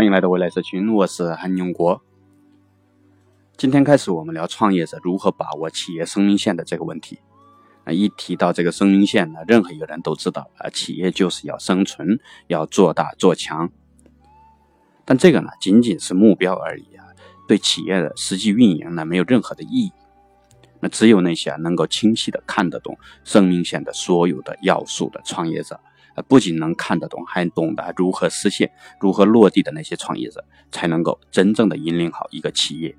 欢迎来到未来社群，我是韩永国。今天开始，我们聊创业者如何把握企业生命线的这个问题。啊，一提到这个生命线呢，任何一个人都知道啊，企业就是要生存，要做大做强。但这个呢，仅仅是目标而已啊，对企业的实际运营呢，没有任何的意义。那只有那些能够清晰的看得懂生命线的所有的要素的创业者。不仅能看得懂，还懂得如何实现、如何落地的那些创业者，才能够真正的引领好一个企业。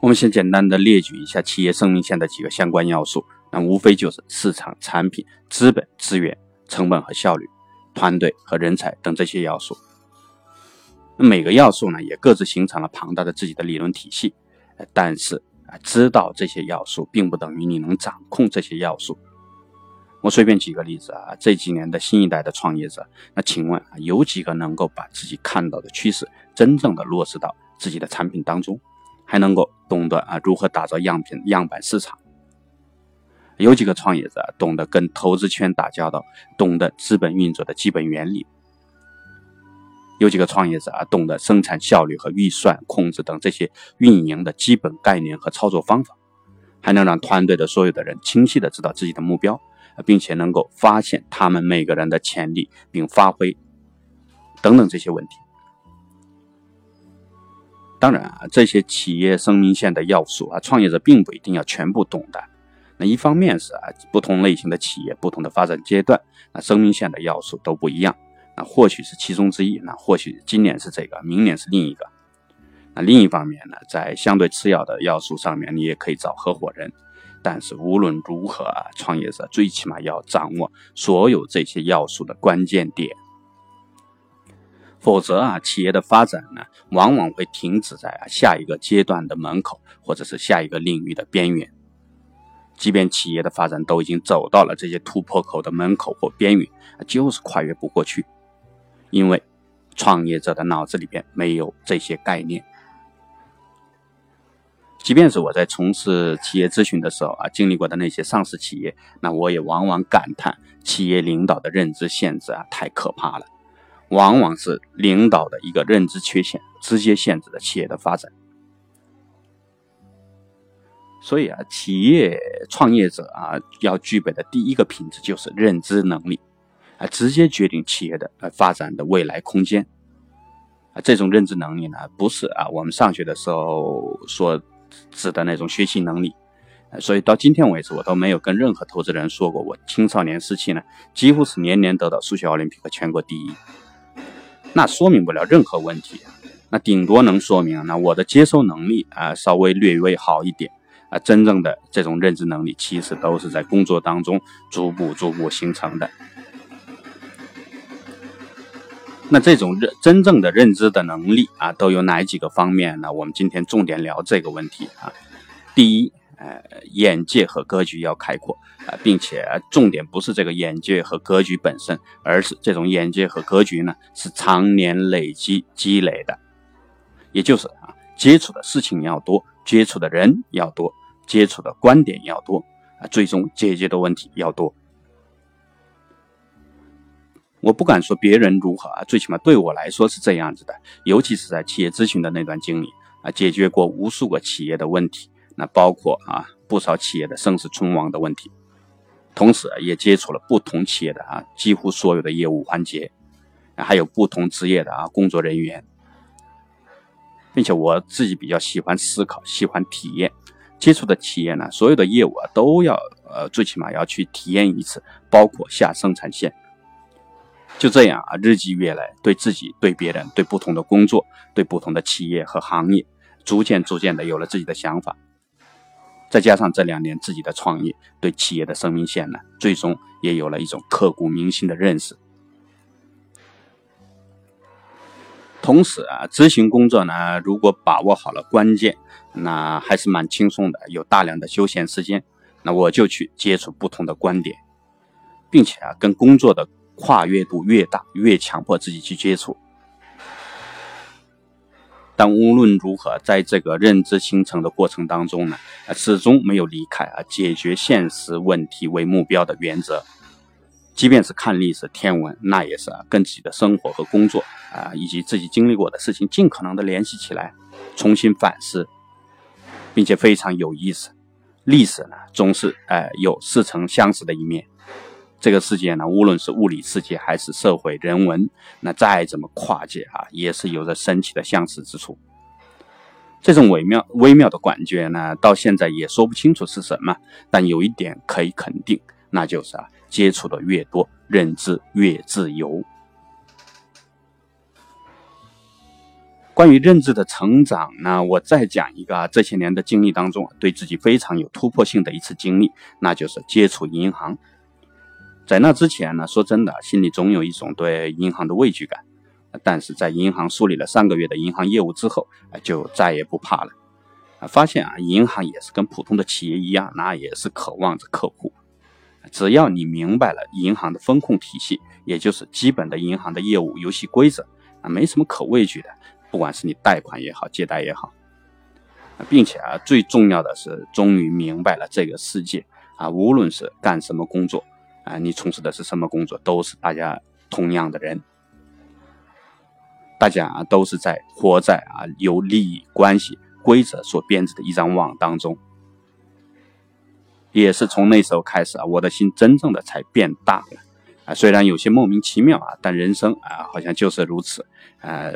我们先简单的列举一下企业生命线的几个相关要素，那无非就是市场、产品、资本、资源、成本和效率、团队和人才等这些要素。那每个要素呢，也各自形成了庞大的自己的理论体系。但是啊，知道这些要素，并不等于你能掌控这些要素。我随便举个例子啊，这几年的新一代的创业者，那请问啊，有几个能够把自己看到的趋势真正的落实到自己的产品当中，还能够懂得啊如何打造样品样板市场？有几个创业者懂得跟投资圈打交道，懂得资本运作的基本原理？有几个创业者啊懂得生产效率和预算控制等这些运营的基本概念和操作方法，还能让团队的所有的人清晰的知道自己的目标？并且能够发现他们每个人的潜力并发挥等等这些问题。当然啊，这些企业生命线的要素啊，创业者并不一定要全部懂的。那一方面是啊，不同类型的企业、不同的发展阶段，那生命线的要素都不一样。那或许是其中之一，那或许今年是这个，明年是另一个。那另一方面呢，在相对次要的要素上面，你也可以找合伙人。但是无论如何啊，创业者最起码要掌握所有这些要素的关键点，否则啊，企业的发展呢，往往会停止在啊下一个阶段的门口，或者是下一个领域的边缘。即便企业的发展都已经走到了这些突破口的门口或边缘，就是跨越不过去，因为创业者的脑子里边没有这些概念。即便是我在从事企业咨询的时候啊，经历过的那些上市企业，那我也往往感叹企业领导的认知限制啊，太可怕了。往往是领导的一个认知缺陷，直接限制了企业的发展。所以啊，企业创业者啊，要具备的第一个品质就是认知能力啊，直接决定企业的呃发展的未来空间啊。这种认知能力呢，不是啊我们上学的时候说。指的那种学习能力，所以到今天为止，我都没有跟任何投资人说过，我青少年时期呢，几乎是年年得到数学奥林匹克全国第一。那说明不了任何问题，那顶多能说明那我的接收能力啊稍微略微好一点啊，真正的这种认知能力，其实都是在工作当中逐步逐步形成的。那这种认真正的认知的能力啊，都有哪几个方面呢？我们今天重点聊这个问题啊。第一，呃，眼界和格局要开阔啊，并且重点不是这个眼界和格局本身，而是这种眼界和格局呢是常年累积积累的，也就是啊，接触的事情要多，接触的人要多，接触的观点要多啊，最终解决的问题要多。我不敢说别人如何啊，最起码对我来说是这样子的。尤其是在企业咨询的那段经历啊，解决过无数个企业的问题，那包括啊不少企业的生死存亡的问题，同时也接触了不同企业的啊几乎所有的业务环节，还有不同职业的啊工作人员，并且我自己比较喜欢思考，喜欢体验，接触的企业呢，所有的业务啊都要呃最起码要去体验一次，包括下生产线。就这样啊，日积月累，对自己、对别人、对不同的工作、对不同的企业和行业，逐渐逐渐的有了自己的想法。再加上这两年自己的创业，对企业的生命线呢，最终也有了一种刻骨铭心的认识。同时啊，执行工作呢，如果把握好了关键，那还是蛮轻松的，有大量的休闲时间，那我就去接触不同的观点，并且啊，跟工作的。跨越度越大，越强迫自己去接触。但无论如何，在这个认知形成的过程当中呢，始终没有离开啊解决现实问题为目标的原则。即便是看历史天文，那也是啊，跟自己的生活和工作啊，以及自己经历过的事情，尽可能的联系起来，重新反思，并且非常有意思。历史呢，总是哎有似曾相识的一面。这个世界呢，无论是物理世界还是社会人文，那再怎么跨界啊，也是有着神奇的相似之处。这种微妙微妙的感觉呢，到现在也说不清楚是什么，但有一点可以肯定，那就是啊。接触的越多，认知越自由。关于认知的成长呢，我再讲一个啊，这些年的经历当中，对自己非常有突破性的一次经历，那就是接触银行。在那之前呢，说真的，心里总有一种对银行的畏惧感。但是在银行梳理了上个月的银行业务之后，就再也不怕了。发现啊，银行也是跟普通的企业一样，那也是渴望着客户。只要你明白了银行的风控体系，也就是基本的银行的业务游戏规则，啊，没什么可畏惧的。不管是你贷款也好，借贷也好，并且啊，最重要的是，终于明白了这个世界啊，无论是干什么工作啊，你从事的是什么工作，都是大家同样的人，大家，都是在活在啊由利益关系规则所编织的一张网当中。也是从那时候开始啊，我的心真正的才变大了啊。虽然有些莫名其妙啊，但人生啊，好像就是如此。呃，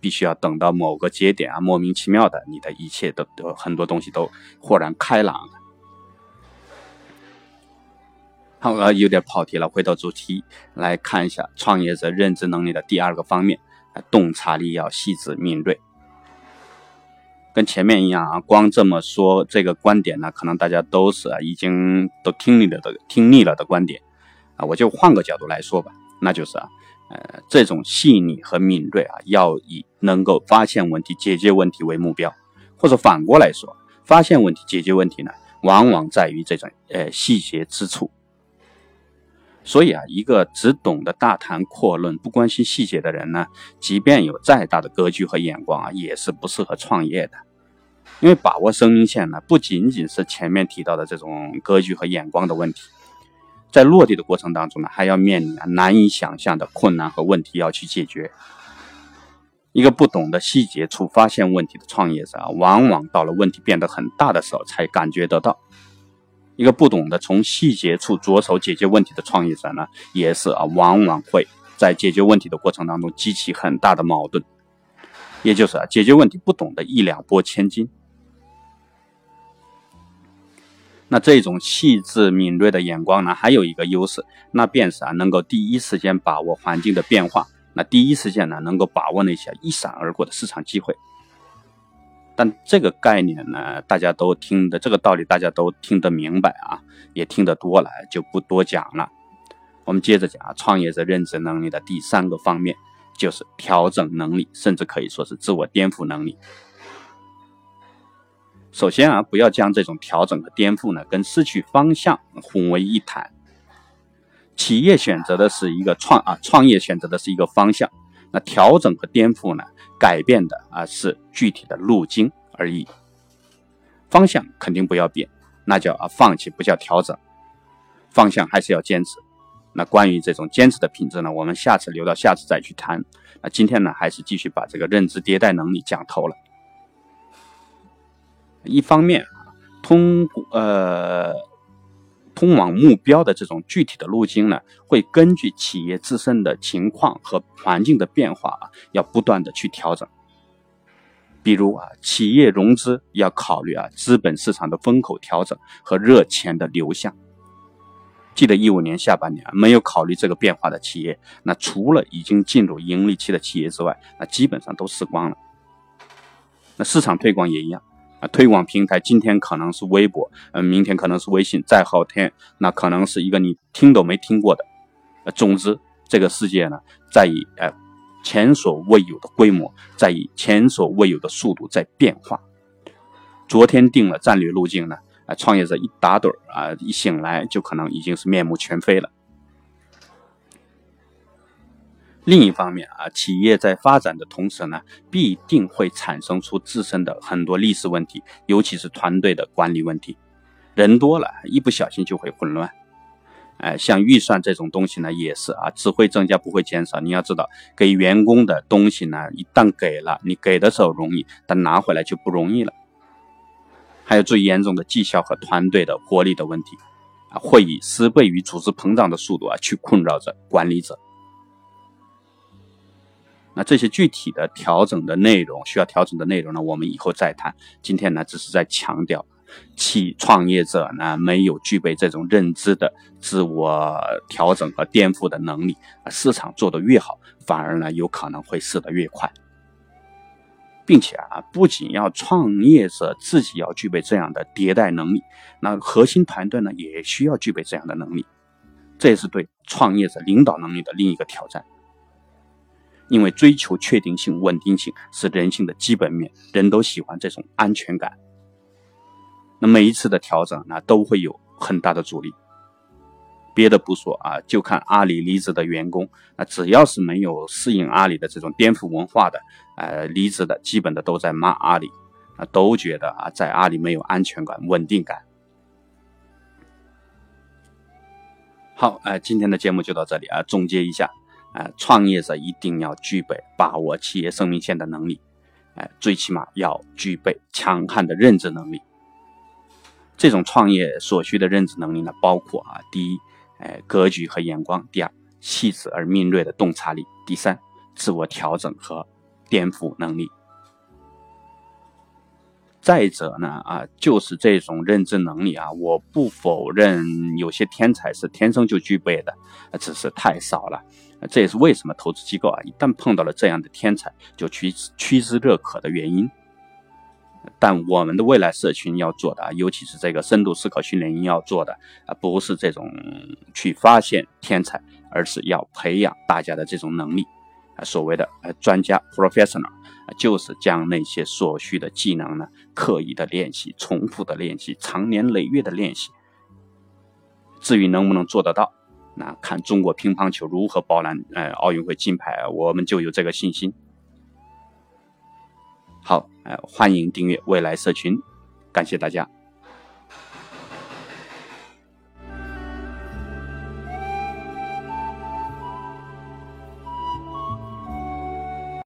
必须要等到某个节点啊，莫名其妙的，你的一切都都很多东西都豁然开朗了。好，有点跑题了，回到主题来看一下创业者认知能力的第二个方面，洞察力要细致敏锐。跟前面一样啊，光这么说这个观点呢，可能大家都是啊已经都听腻了的听腻了的观点啊，我就换个角度来说吧，那就是啊，呃，这种细腻和敏锐啊，要以能够发现问题、解决问题为目标，或者反过来说，发现问题、解决问题呢，往往在于这种呃细节之处。所以啊，一个只懂得大谈阔论、不关心细节的人呢，即便有再大的格局和眼光啊，也是不适合创业的。因为把握生命线呢，不仅仅是前面提到的这种格局和眼光的问题，在落地的过程当中呢，还要面临难以想象的困难和问题要去解决。一个不懂得细节处发现问题的创业者啊，往往到了问题变得很大的时候才感觉得到。一个不懂得从细节处着手解决问题的创业者呢，也是啊，往往会在解决问题的过程当中激起很大的矛盾，也就是啊，解决问题不懂得一两拨千斤。那这种细致敏锐的眼光呢，还有一个优势，那便是啊，能够第一时间把握环境的变化，那第一时间呢，能够把握那些一闪而过的市场机会。但这个概念呢，大家都听的这个道理，大家都听得明白啊，也听得多了，就不多讲了。我们接着讲啊创业者认知能力的第三个方面，就是调整能力，甚至可以说是自我颠覆能力。首先啊，不要将这种调整和颠覆呢，跟失去方向混为一谈。企业选择的是一个创啊，创业选择的是一个方向，那调整和颠覆呢？改变的啊是具体的路径而已，方向肯定不要变，那叫啊放弃，不叫调整，方向还是要坚持。那关于这种坚持的品质呢，我们下次留到下次再去谈。那今天呢，还是继续把这个认知迭代能力讲透了。一方面，通过呃。通往目标的这种具体的路径呢，会根据企业自身的情况和环境的变化啊，要不断的去调整。比如啊，企业融资要考虑啊资本市场的风口调整和热钱的流向。记得一五年下半年啊没有考虑这个变化的企业，那除了已经进入盈利期的企业之外，那基本上都死光了。那市场推广也一样。啊，推广平台今天可能是微博，嗯，明天可能是微信，再后天那可能是一个你听都没听过的。呃，总之，这个世界呢，在以呃前所未有的规模，在以前所未有的速度在变化。昨天定了战略路径呢，啊，创业者一打盹儿啊，一醒来就可能已经是面目全非了。另一方面啊，企业在发展的同时呢，必定会产生出自身的很多历史问题，尤其是团队的管理问题。人多了，一不小心就会混乱。哎，像预算这种东西呢，也是啊，只会增加不会减少。你要知道，给员工的东西呢，一旦给了，你给的时候容易，但拿回来就不容易了。还有最严重的绩效和团队的活力的问题啊，会以十倍于组织膨胀的速度啊，去困扰着管理者。那这些具体的调整的内容，需要调整的内容呢，我们以后再谈。今天呢，只是在强调。其创业者呢，没有具备这种认知的自我调整和颠覆的能力，市场做得越好，反而呢有可能会死得越快，并且啊，不仅要创业者自己要具备这样的迭代能力，那核心团队呢也需要具备这样的能力，这也是对创业者领导能力的另一个挑战，因为追求确定性、稳定性是人性的基本面，人都喜欢这种安全感。那每一次的调整，那都会有很大的阻力。别的不说啊，就看阿里离职的员工，那只要是没有适应阿里的这种颠覆文化的，呃，离职的基本的都在骂阿里，啊，都觉得啊，在阿里没有安全感、稳定感。好，呃，今天的节目就到这里啊，总结一下，啊，创业者一定要具备把握企业生命线的能力，哎，最起码要具备强悍的认知能力。这种创业所需的认知能力呢，包括啊，第一，哎，格局和眼光；第二，细致而敏锐的洞察力；第三，自我调整和颠覆能力。再者呢，啊，就是这种认知能力啊，我不否认有些天才是天生就具备的，只是太少了。这也是为什么投资机构啊，一旦碰到了这样的天才，就趋趋之若鹜的原因。但我们的未来社群要做的啊，尤其是这个深度思考训练营要做的啊，不是这种去发现天才，而是要培养大家的这种能力。所谓的呃专家 professional，就是将那些所需的技能呢，刻意的练习、重复的练习、长年累月的练习。至于能不能做得到，那看中国乒乓球如何包揽呃奥运会金牌，我们就有这个信心。好，呃，欢迎订阅未来社群，感谢大家。